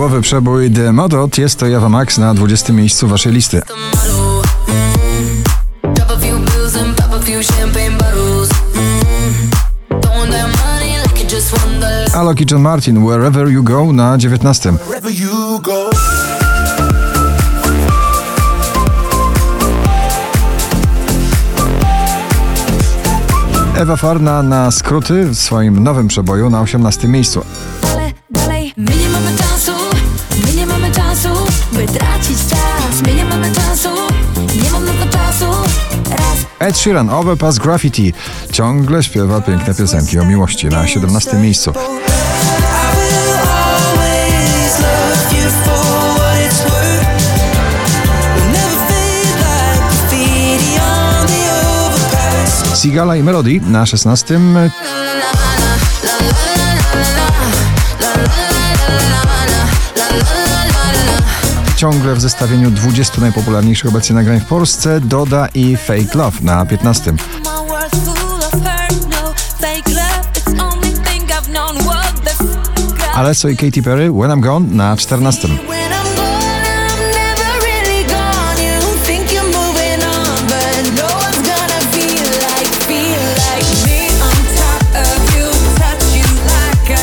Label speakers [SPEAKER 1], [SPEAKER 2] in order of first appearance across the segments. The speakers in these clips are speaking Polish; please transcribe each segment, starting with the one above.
[SPEAKER 1] Klubowy przebój The Modot jest to Java Max na 20 miejscu waszej listy. Alok i John Martin Wherever You Go na 19.
[SPEAKER 2] Wherever you go.
[SPEAKER 1] Ewa Farna na skróty w swoim nowym przeboju na 18 miejscu.
[SPEAKER 3] Ale dalej, my nie mamy czasu, by tracić czas. My nie mamy czasu, nie mam na to czasu.
[SPEAKER 1] Ed Sheeran Overpass Graffiti ciągle śpiewa piękne piosenki o miłości na 17 miejscu. Sigala i Melody na 16. Ciągle w zestawieniu 20 najpopularniejszych obecnie nagrań w Polsce Doda i Fake Love na 15.
[SPEAKER 3] my world's full of hurt, no fake love. It's only thing I've known. What the f-
[SPEAKER 1] Alesso i Katy Perry When I'm Gone na 14.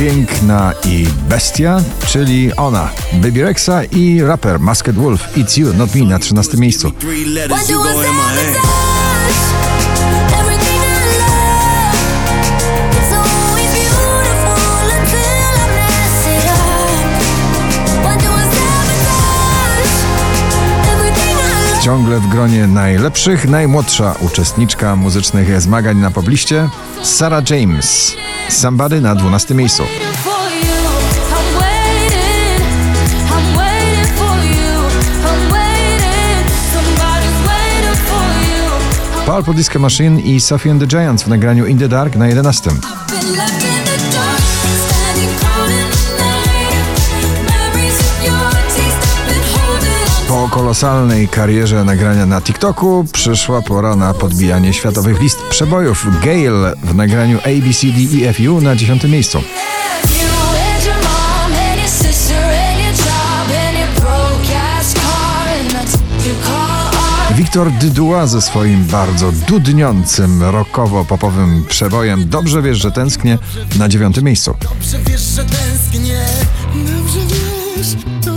[SPEAKER 1] Piękna i Bestia, czyli ona, Baby Rexa i raper Masked Wolf It's You Not Me na 13 miejscu. Ciągle w gronie najlepszych, najmłodsza uczestniczka muzycznych zmagań na pobliście Sarah James. Somebody na 12 miejscu. Purple Disco Machine i Sophie and the Giants w nagraniu In the Dark na 11. Po kolosalnej karierze nagrania na TikToku przyszła pora na podbijanie światowych list przebojów. Gale w nagraniu ABCDEFU na 10 miejscu. Wiktor Dydua ze swoim bardzo dudniącym, rockowo-popowym przebojem Dobrze wiesz, że tęsknię na dziewiątym miejscu.
[SPEAKER 2] Dobrze wiesz, że tęsknię. Dobrze wiesz.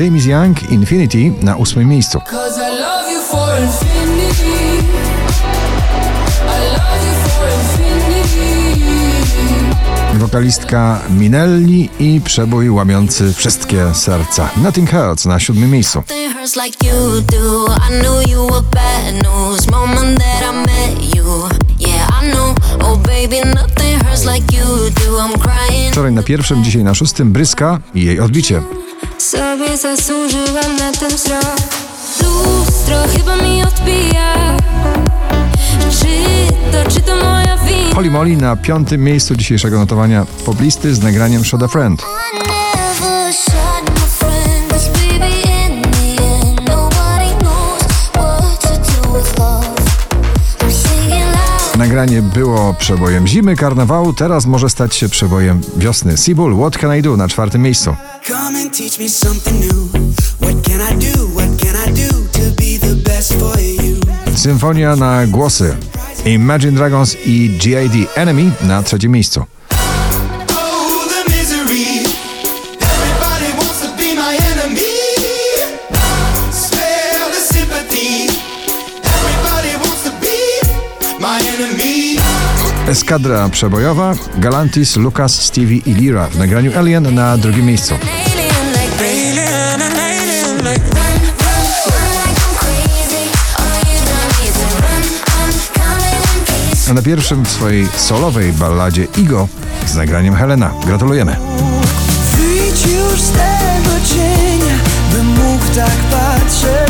[SPEAKER 1] James Young Infinity na ósmym miejscu. Wokalistka Minelli i przebój łamiący wszystkie serca. Nothing Hurts na siódmym miejscu.
[SPEAKER 4] Oh.
[SPEAKER 1] Wczoraj na pierwszym, dzisiaj na szóstym Bryska i jej odbicie.
[SPEAKER 3] Sobie zasłużyłam na ten wzrok Lustro chyba mi odbija?
[SPEAKER 1] Holly Molly na piątym miejscu dzisiejszego notowania poblisty z nagraniem Shot a Friend. Nagranie było przebojem zimy, karnawału, teraz może stać się przebojem wiosny. Seabull, What Can I Do na czwartym miejscu. Symfonia na głosy. Imagine Dragons i G.I.D. Enemy na trzecim miejscu. Eskadra przebojowa, Galantis, Lucas, Stevie i Lira w nagraniu Alien na drugim miejscu. A na pierwszym w swojej solowej balladzie Igo z nagraniem Helena. Gratulujemy.
[SPEAKER 2] Wyjdź już z tego cienia Bym mógł tak patrzeć